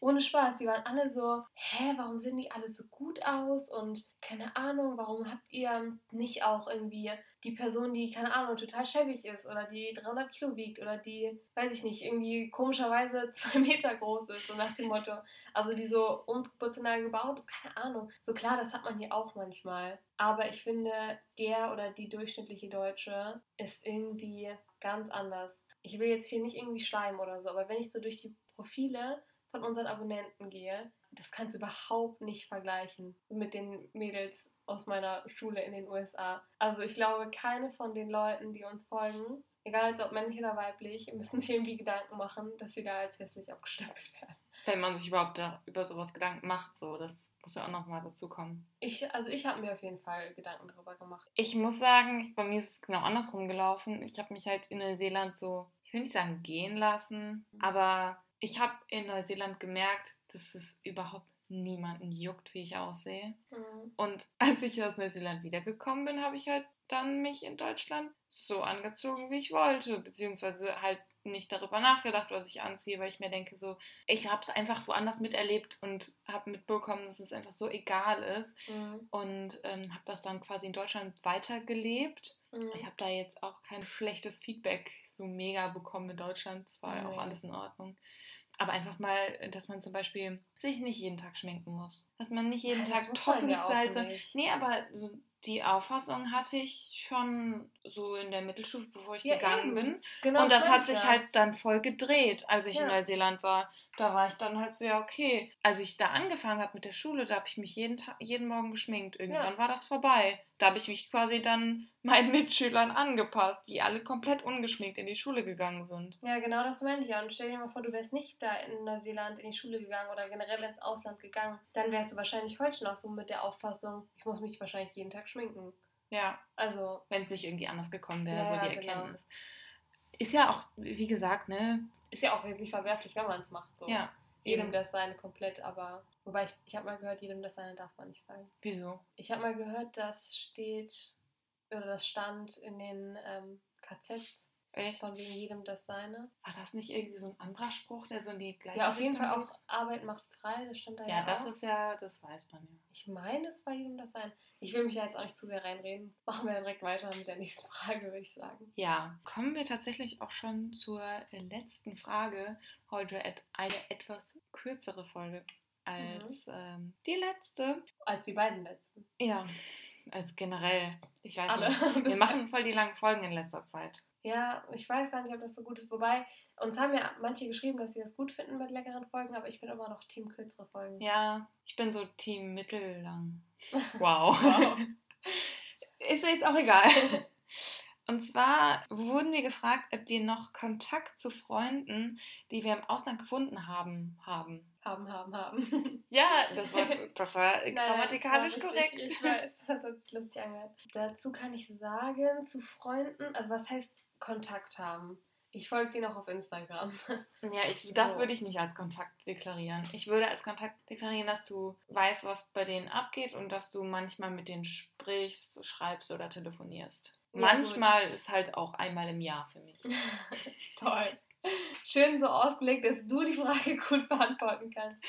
ohne Spaß, die waren alle so, hä, warum sehen die alle so gut aus? Und keine Ahnung, warum habt ihr nicht auch irgendwie die Person, die, keine Ahnung, total schäbig ist oder die 300 Kilo wiegt oder die, weiß ich nicht, irgendwie komischerweise zwei Meter groß ist, so nach dem Motto. Also die so unproportional gebaut ist, keine Ahnung. So klar, das hat man hier auch manchmal. Aber ich finde, der oder die durchschnittliche Deutsche ist irgendwie ganz anders. Ich will jetzt hier nicht irgendwie schleimen oder so, aber wenn ich so durch die Profile von unseren Abonnenten gehe, das kannst du überhaupt nicht vergleichen mit den Mädels aus meiner Schule in den USA. Also ich glaube, keine von den Leuten, die uns folgen, egal ob männlich oder weiblich, müssen sich irgendwie Gedanken machen, dass sie da als hässlich abgestempelt werden. Wenn man sich überhaupt da über sowas Gedanken macht, so, das muss ja auch nochmal dazu kommen. Ich, also ich habe mir auf jeden Fall Gedanken darüber gemacht. Ich muss sagen, bei mir ist es genau andersrum gelaufen. Ich habe mich halt in Neuseeland so, ich will nicht sagen gehen lassen, mhm. aber ich habe in Neuseeland gemerkt, dass es überhaupt niemanden juckt, wie ich aussehe. Mhm. Und als ich aus Neuseeland wiedergekommen bin, habe ich halt dann mich in Deutschland so angezogen, wie ich wollte, beziehungsweise halt nicht darüber nachgedacht, was ich anziehe, weil ich mir denke, so, ich habe es einfach woanders miterlebt und habe mitbekommen, dass es einfach so egal ist. Mhm. Und ähm, habe das dann quasi in Deutschland weitergelebt. Mhm. Ich habe da jetzt auch kein schlechtes Feedback so mega bekommen in Deutschland. Es war ja auch alles in Ordnung. Aber einfach mal, dass man zum Beispiel sich nicht jeden Tag schminken muss. Dass man nicht jeden Ja, Tag muss man top ja auch gestylt sein. nicht. Nee, aber so die Auffassung hatte ich schon so in der Mittelstufe, bevor ich Ja, gegangen eben. bin. Genau, und das hat ich sich ja. halt dann voll gedreht, als ich in Ja. Neuseeland war. Da war ich dann halt so, ja, okay. Als ich da angefangen habe mit der Schule, da habe ich mich jeden, Tag, jeden Morgen geschminkt. Irgendwann Ja. war das vorbei. Da habe ich mich quasi dann meinen Mitschülern angepasst, die alle komplett ungeschminkt in die Schule gegangen sind. Ja, genau das meine ich ja. Und stell dir mal vor, du wärst nicht da in Neuseeland in die Schule gegangen oder generell ins Ausland gegangen. Dann wärst du wahrscheinlich heute noch so mit der Auffassung, ich muss mich wahrscheinlich jeden Tag schminken. Ja, Also, wenn es nicht irgendwie anders gekommen wäre, Ja, so die genau. Ist ja auch, wie gesagt, ne? ist ja auch jetzt nicht verwerflich, wenn man es macht. So. Ja. Jedem das seine komplett, aber. Wobei ich, ich habe mal gehört, jedem das seine darf man nicht sagen. Wieso? Ich habe mal gehört, das steht, oder das stand in den ähm, KZs? Von wegen jedem das seine. War das nicht irgendwie so ein anderer Spruch, der so in die gleiche Ja, auf jeden Fall auch Arbeit macht frei, das stand da ja, Ja, das auch. ist ja, das weiß man ja. Ich meine, es war jedem das sein. Ich will mich da jetzt auch nicht zu sehr reinreden. Machen wir direkt weiter mit der nächsten Frage, würde ich sagen. Ja, kommen wir tatsächlich auch schon zur äh, letzten Frage. Heute eine etwas kürzere Folge als Mhm. ähm, die letzte. Als die beiden letzten. Ja, als generell. Ich weiß Alle. nicht. Wir machen voll die langen Folgen in letzter Zeit. Ja, ich weiß gar nicht, ob das so gut ist. Wobei, uns haben ja manche geschrieben, dass sie das gut finden mit längeren Folgen, aber ich bin immer noch Team kürzere Folgen. Ja, ich bin so Team mittellang. Wow. Wow. Ist jetzt auch egal. Und zwar wurden wir gefragt, ob wir noch Kontakt zu Freunden, die wir im Ausland gefunden haben, haben. Haben, haben, haben. Ja, das war, das war Nein, grammatikalisch das war korrekt. richtig- Ich weiß, das hat sich lustig angehört. Dazu kann ich sagen, zu Freunden, also was heißt Kontakt haben? Ich folge denen auch auf Instagram. Ja, ich, das So. würde ich nicht als Kontakt deklarieren. Ich würde als Kontakt deklarieren, dass du weißt, was bei denen abgeht und dass du manchmal mit denen sprichst, schreibst oder telefonierst. Ja, manchmal ist halt auch einmal im Jahr für mich. Toll. Schön so ausgelegt, dass du die Frage gut beantworten kannst.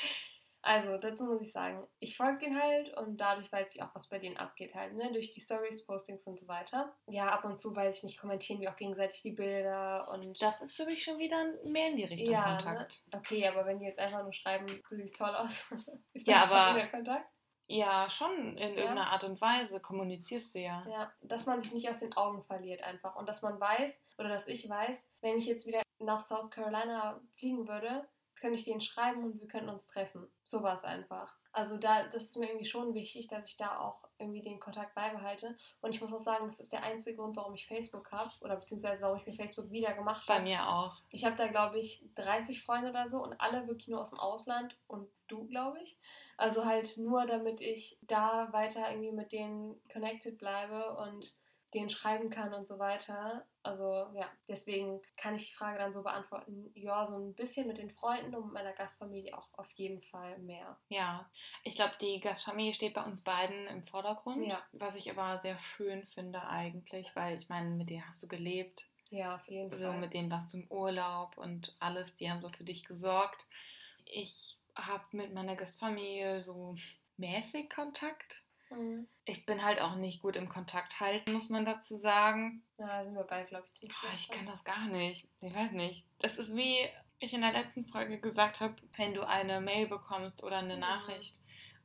Also, dazu muss ich sagen, ich folge denen halt und dadurch weiß ich auch, was bei denen abgeht halt, ne? Durch die Stories, Postings und so weiter. Ja, ab und zu weiß ich nicht, kommentieren wir auch gegenseitig die Bilder und. Das ist für mich schon wieder mehr in die Richtung ja, ne? Kontakt. Okay, aber wenn die jetzt einfach nur schreiben, du siehst toll aus, ist Ja, das schon aber- wieder Kontakt? Ja, schon in irgendeiner Art und Weise kommunizierst du ja. Ja, dass man sich nicht aus den Augen verliert einfach. Und dass man weiß, oder dass ich weiß, wenn ich jetzt wieder nach South Carolina fliegen würde, könnte ich denen schreiben und wir könnten uns treffen. So war es einfach. Also da, das ist mir irgendwie schon wichtig, dass ich da auch irgendwie den Kontakt beibehalte. Und ich muss auch sagen, das ist der einzige Grund, warum ich Facebook habe. Oder beziehungsweise warum ich mir Facebook wieder gemacht Bei habe. mir auch. Ich habe da, glaube ich, 30 Freunde oder so und alle wirklich nur aus dem Ausland und du, glaube ich. Also halt nur, damit ich da weiter irgendwie mit denen connected bleibe und denen schreiben kann und so weiter. Also ja, deswegen kann ich die Frage dann so beantworten, ja, so ein bisschen mit den Freunden und mit meiner Gastfamilie auch auf jeden Fall mehr. Ja, ich glaube, die Gastfamilie steht bei uns beiden im Vordergrund. Ja. Was ich aber sehr schön finde eigentlich, weil ich meine, mit denen hast du gelebt. Ja, auf jeden So, Fall. mit denen warst du im Urlaub und alles, die haben so für dich gesorgt. Ich habe mit meiner Gastfamilie so mäßig Kontakt. Mhm. Ich bin halt auch nicht gut im Kontakt halten, muss man dazu sagen. Ja, da sind wir beide, glaube ich, ziemlich Boah, schlecht ich kann das gar nicht. Ich weiß nicht. Das ist wie ich in der letzten Folge gesagt habe, wenn du eine Mail bekommst oder eine Mhm. Nachricht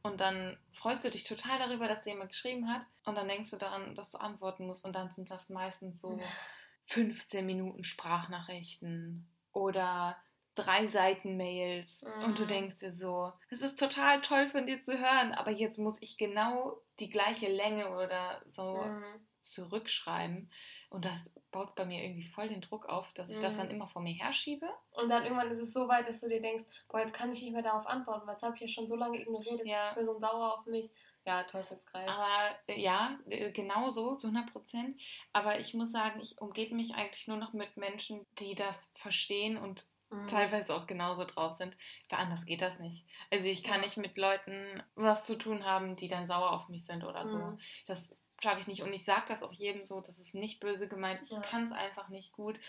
und dann freust du dich total darüber, dass dir jemand geschrieben hat und dann denkst du daran, dass du antworten musst und dann sind das meistens so 15 Minuten Sprachnachrichten oder drei Seiten Mails und du Mhm. denkst dir so, es ist total toll von dir zu hören, aber jetzt muss ich genau die gleiche Länge oder so Mhm. zurückschreiben. Und das baut bei mir irgendwie voll den Druck auf, dass ich das Mhm. dann immer vor mir herschiebe. Und dann irgendwann ist es so weit, dass du dir denkst, boah, jetzt kann ich nicht mehr darauf antworten, weil jetzt habe ich ja schon so lange ignoriert, jetzt Ja. ist die Person sauer auf mich. Ja, Teufelskreis. Aber äh, ja, äh, genau so, zu 100 Prozent. Aber ich muss sagen, ich umgebe mich eigentlich nur noch mit Menschen, die das verstehen und Mhm. teilweise auch genauso drauf sind. Weil anders geht das nicht. Also ich kann Ja. nicht mit Leuten was zu tun haben, die dann sauer auf mich sind oder so. Mhm. Das schaffe ich nicht. Und ich sage das auch jedem so, das ist nicht böse gemeint. Ich Ja. kann es einfach nicht gut.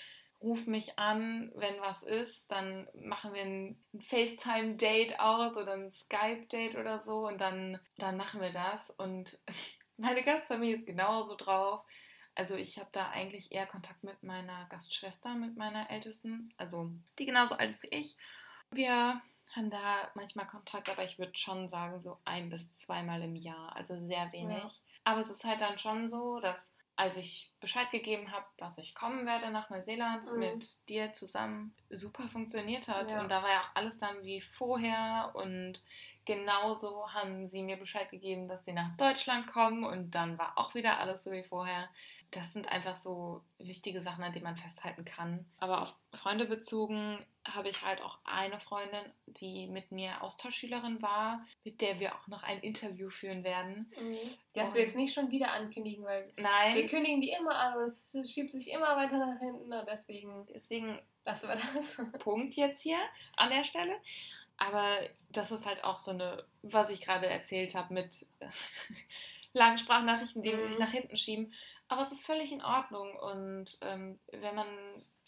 ruf mich an, wenn was ist, dann machen wir ein FaceTime-Date aus oder ein Skype-Date oder so und dann, dann machen wir das. Und meine Gastfamilie ist genauso drauf. Also ich habe da eigentlich eher Kontakt mit meiner Gastschwester, mit meiner Ältesten, also die genauso alt ist wie ich. Wir haben da manchmal Kontakt, aber ich würde schon sagen, so ein bis zweimal im Jahr, also sehr wenig. Ja. Aber es ist halt dann schon so, dass als ich Bescheid gegeben habe, dass ich kommen werde nach Neuseeland mhm. mit dir zusammen, super funktioniert hat. Ja. Und da war ja auch alles dann wie vorher. Und genauso haben sie mir Bescheid gegeben, dass sie nach Deutschland kommen. Und dann war auch wieder alles so wie vorher das sind einfach so wichtige Sachen, an denen man festhalten kann. Aber auf Freunde bezogen habe ich halt auch eine Freundin, die mit mir Austauschschülerin war, mit der wir auch noch ein Interview führen werden. Mhm. Das wir jetzt nicht schon wieder ankündigen, weil Nein. wir kündigen die immer an und es schiebt sich immer weiter nach hinten. Und deswegen, deswegen lassen wir das. Punkt jetzt hier an der Stelle. Aber das ist halt auch so eine, was ich gerade erzählt habe mit langen Sprachnachrichten, die mhm. sich nach hinten schieben. Aber es ist völlig in Ordnung und ähm, wenn man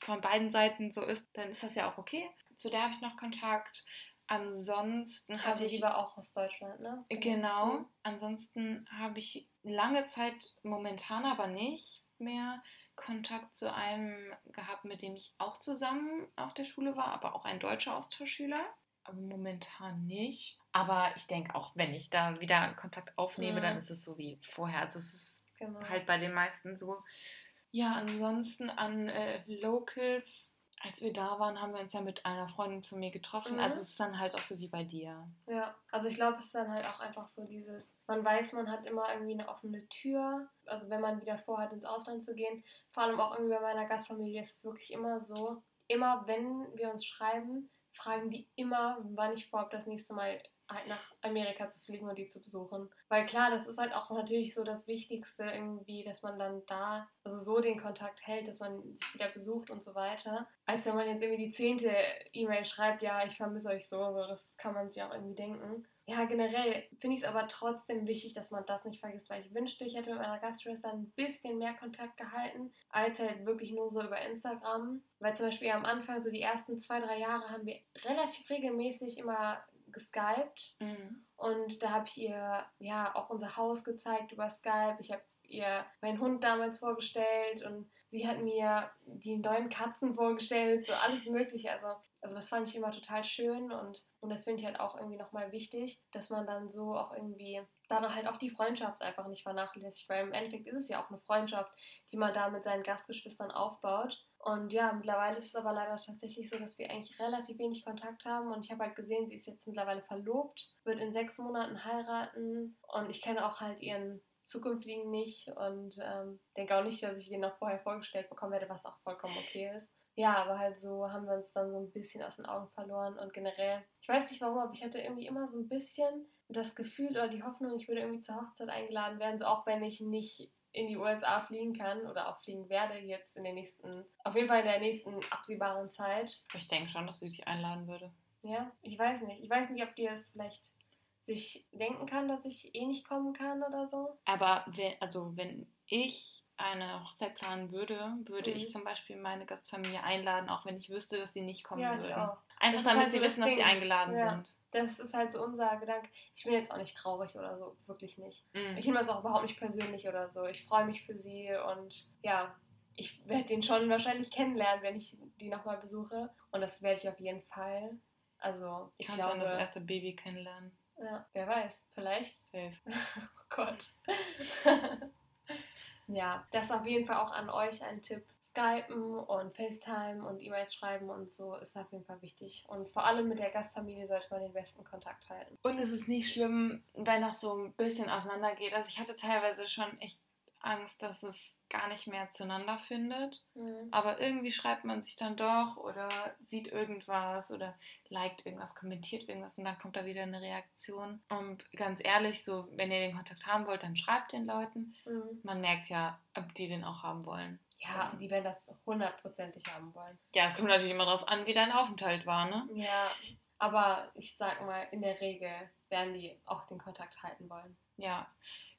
von beiden Seiten so ist, dann ist das ja auch okay. Zu der habe ich noch Kontakt. Ansonsten hatte also ich. war auch aus Deutschland, ne? Genau. Mhm. Ansonsten habe ich lange Zeit momentan aber nicht mehr Kontakt zu einem gehabt, mit dem ich auch zusammen auf der Schule war, aber auch ein deutscher Austauschschüler. Momentan nicht. Aber ich denke auch, wenn ich da wieder Kontakt aufnehme, mhm. dann ist es so wie vorher. Also es ist Genau. Halt bei den meisten so. Ja, ansonsten an äh, Locals, als wir da waren, haben wir uns ja mit einer Freundin von mir getroffen. Mhm. Also es ist dann halt auch so wie bei dir. Ja, also ich glaube, es ist dann halt auch einfach so dieses, man weiß, man hat immer irgendwie eine offene Tür. Also wenn man wieder vorhat, ins Ausland zu gehen. Vor allem auch irgendwie bei meiner Gastfamilie ist es wirklich immer so, immer wenn wir uns schreiben, fragen die immer, wann ich vorhabe, das nächste Mal halt nach Amerika zu fliegen und die zu besuchen. Weil klar, das ist halt auch natürlich so das Wichtigste irgendwie, dass man dann da, also so den Kontakt hält, dass man sich wieder besucht und so weiter. Als wenn man jetzt irgendwie die zehnte E-Mail schreibt, ja, ich vermisse euch so, so, das kann man sich auch irgendwie denken. Ja, generell finde ich es aber trotzdem wichtig, dass man das nicht vergisst, weil ich wünschte, ich hätte mit meiner Gastschwester ein bisschen mehr Kontakt gehalten, als halt wirklich nur so über Instagram. Weil zum Beispiel am Anfang, so die ersten zwei, drei Jahre, haben wir relativ regelmäßig immer geskypt. Mhm. Und da habe ich ihr ja auch unser Haus gezeigt über Skype. Ich habe ihr meinen Hund damals vorgestellt und sie hat mir die neuen Katzen vorgestellt, so alles Mögliche. Also, also das fand ich immer total schön und, und das finde ich halt auch irgendwie nochmal wichtig, dass man dann so auch irgendwie dann halt auch die Freundschaft einfach nicht vernachlässigt, weil im Endeffekt ist es ja auch eine Freundschaft, die man da mit seinen Gastgeschwistern aufbaut. Und ja, mittlerweile ist es aber leider tatsächlich so, dass wir eigentlich relativ wenig Kontakt haben. Und ich habe halt gesehen, sie ist jetzt mittlerweile verlobt, wird in sechs Monaten heiraten. Und ich kenne auch halt ihren zukünftigen nicht und ähm, denke auch nicht, dass ich ihn noch vorher vorgestellt bekommen werde, was auch vollkommen okay ist. Ja, aber halt so haben wir uns dann so ein bisschen aus den Augen verloren und generell, ich weiß nicht warum, aber ich hatte irgendwie immer so ein bisschen das Gefühl oder die Hoffnung, ich würde irgendwie zur Hochzeit eingeladen werden, so auch wenn ich nicht in die USA fliegen kann oder auch fliegen werde jetzt in den nächsten, auf jeden Fall in der nächsten absehbaren Zeit. Ich denke schon, dass sie dich einladen würde. Ja, ich weiß nicht. Ich weiß nicht, ob die es vielleicht sich denken kann, dass ich eh nicht kommen kann oder so. Aber wenn, also wenn ich eine Hochzeit planen würde, würde mhm. ich zum Beispiel meine Gastfamilie einladen, auch wenn ich wüsste, dass sie nicht kommen ja, würden. Ich auch. Einfach damit halt sie wissen, dass sie eingeladen ja. sind. Das ist halt so unser Gedanke. Ich bin jetzt auch nicht traurig oder so, wirklich nicht. Mhm. Ich nehme das auch überhaupt nicht persönlich oder so. Ich freue mich für sie und ja, ich werde den schon wahrscheinlich kennenlernen, wenn ich die nochmal besuche. Und das werde ich auf jeden Fall. Also, ich Kannst glaube... das erste Baby kennenlernen. Ja, wer weiß. Vielleicht. Safe. oh Gott. ja, das auf jeden Fall auch an euch ein Tipp. Skypen und FaceTime und E-Mails schreiben und so ist auf jeden Fall wichtig. Und vor allem mit der Gastfamilie sollte man den besten Kontakt halten. Und es ist nicht schlimm, wenn das so ein bisschen auseinandergeht. Also ich hatte teilweise schon echt Angst, dass es gar nicht mehr zueinander findet. Mhm. Aber irgendwie schreibt man sich dann doch oder sieht irgendwas oder liked irgendwas, kommentiert irgendwas und dann kommt da wieder eine Reaktion. Und ganz ehrlich, so, wenn ihr den Kontakt haben wollt, dann schreibt den Leuten. Mhm. Man merkt ja, ob die den auch haben wollen. Ja, die werden das hundertprozentig haben wollen. Ja, es kommt natürlich immer darauf an, wie dein Aufenthalt war, ne? Ja, aber ich sag mal, in der Regel werden die auch den Kontakt halten wollen. Ja,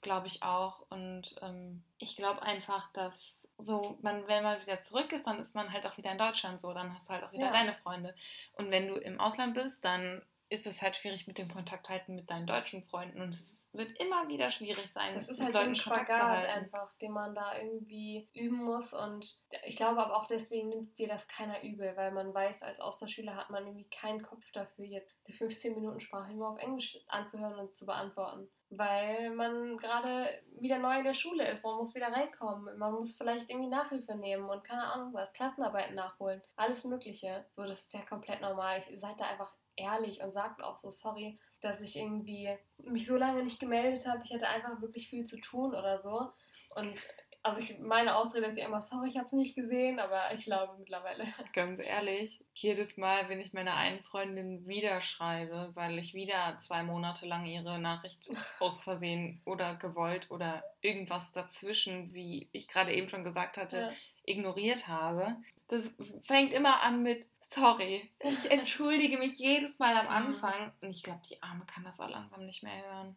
glaube ich auch. Und ähm, ich glaube einfach, dass so, man, wenn man wieder zurück ist, dann ist man halt auch wieder in Deutschland so, dann hast du halt auch wieder Ja. deine Freunde. Und wenn du im Ausland bist, dann ist es halt schwierig mit dem Kontakt halten mit deinen deutschen Freunden. Und es wird immer wieder schwierig sein, Das ist halt so ein Spagat einfach, den man da irgendwie üben muss. Und ich glaube aber auch deswegen nimmt dir das keiner übel, weil man weiß, als Austauschschüler hat man irgendwie keinen Kopf dafür, jetzt die 15 Minuten Sprache nur auf Englisch anzuhören und zu beantworten. Weil man gerade wieder neu in der Schule ist, man muss wieder reinkommen, man muss vielleicht irgendwie Nachhilfe nehmen und keine Ahnung was, Klassenarbeiten nachholen, alles Mögliche. So, das ist ja komplett normal. Ich, seid da einfach ehrlich und sagt auch so, sorry, dass ich irgendwie mich so lange nicht gemeldet habe. Ich hatte einfach wirklich viel zu tun oder so. Und also ich, meine Ausrede ist ja immer, sorry, ich habe es nicht gesehen, aber ich glaube mittlerweile. Ganz ehrlich, jedes Mal, wenn ich meiner einen Freundin wieder schreibe, weil ich wieder zwei Monate lang ihre Nachricht aus Versehen oder gewollt oder irgendwas dazwischen, wie ich gerade eben schon gesagt hatte, Ja. ignoriert habe. Das fängt immer an mit Sorry. Ich entschuldige mich jedes Mal am Mhm. Anfang. Und ich glaube, die Arme kann das auch langsam nicht mehr hören.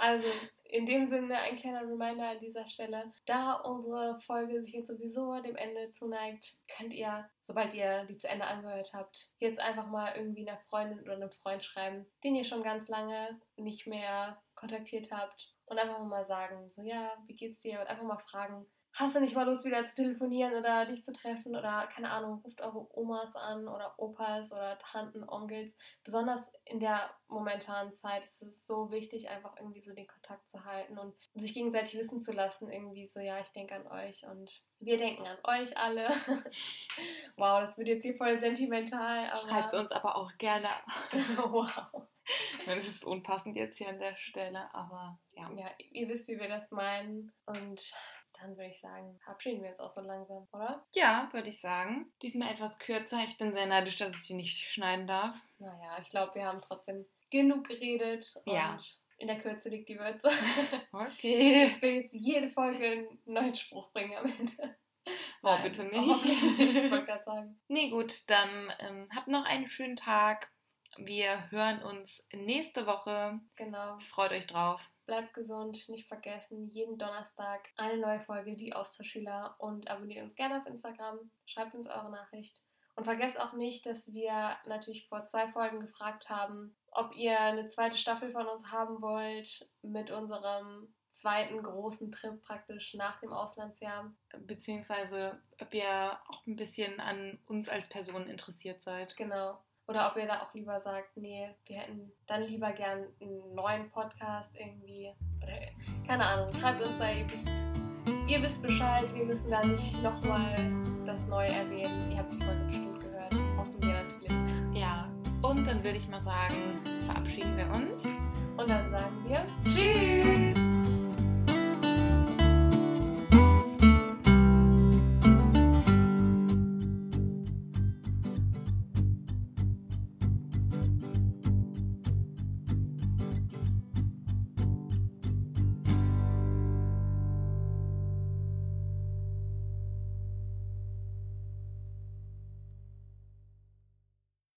Also in dem Sinne ein kleiner Reminder an dieser Stelle. Da unsere Folge sich jetzt sowieso dem Ende zuneigt, könnt ihr, sobald ihr die zu Ende angehört habt, jetzt einfach mal irgendwie einer Freundin oder einem Freund schreiben, den ihr schon ganz lange nicht mehr kontaktiert habt. Und einfach mal sagen, so ja, wie geht's dir? Und einfach mal fragen, hast du nicht mal Lust wieder zu telefonieren oder dich zu treffen? Oder keine Ahnung, ruft eure Omas an oder Opas oder Tanten, Onkels. Besonders in der momentanen Zeit ist es so wichtig, einfach irgendwie so den Kontakt zu halten und sich gegenseitig wissen zu lassen, irgendwie so, ja, ich denke an euch und wir denken an euch alle. wow, das wird jetzt hier voll sentimental. Schreibt uns aber auch gerne. wow. Das ist unpassend jetzt hier an der Stelle, aber ja. Ja, ihr wisst, wie wir das meinen. Und dann würde ich sagen, verabschieden wir uns auch so langsam, oder? Ja, würde ich sagen. Diesmal etwas kürzer. Ich bin sehr neidisch, dass ich die nicht schneiden darf. Naja, ich glaube, wir haben trotzdem genug geredet und Ja. in der Kürze liegt die Würze. Okay. Ich will jetzt jede Folge einen neuen Spruch bringen am Ende. Oh, Nein, bitte hoffentlich nicht. Ich nicht. wollte gerade sagen. nee, gut, dann ähm, habt noch einen schönen Tag. Wir hören uns nächste Woche. Genau. Freut euch drauf. Bleibt gesund, nicht vergessen, jeden Donnerstag eine neue Folge, die Austauschschüler und abonniert uns gerne auf Instagram, schreibt uns eure Nachricht. Und vergesst auch nicht, dass wir natürlich vor zwei Folgen gefragt haben, ob ihr eine zweite Staffel von uns haben wollt mit unserem zweiten großen Trip praktisch nach dem Auslandsjahr. Beziehungsweise, ob ihr auch ein bisschen an uns als Personen interessiert seid. Genau. Oder ob ihr da auch lieber sagt, nee, wir hätten dann lieber gern einen neuen Podcast irgendwie. Oder keine Ahnung, schreibt uns da, ihr wisst, ihr wisst Bescheid, wir müssen da nicht nochmal das Neue erwähnen. Ihr habt die Folge bestimmt gehört. Hoffen wir natürlich. Ja, und dann würde ich mal sagen, verabschieden wir uns. Und dann sagen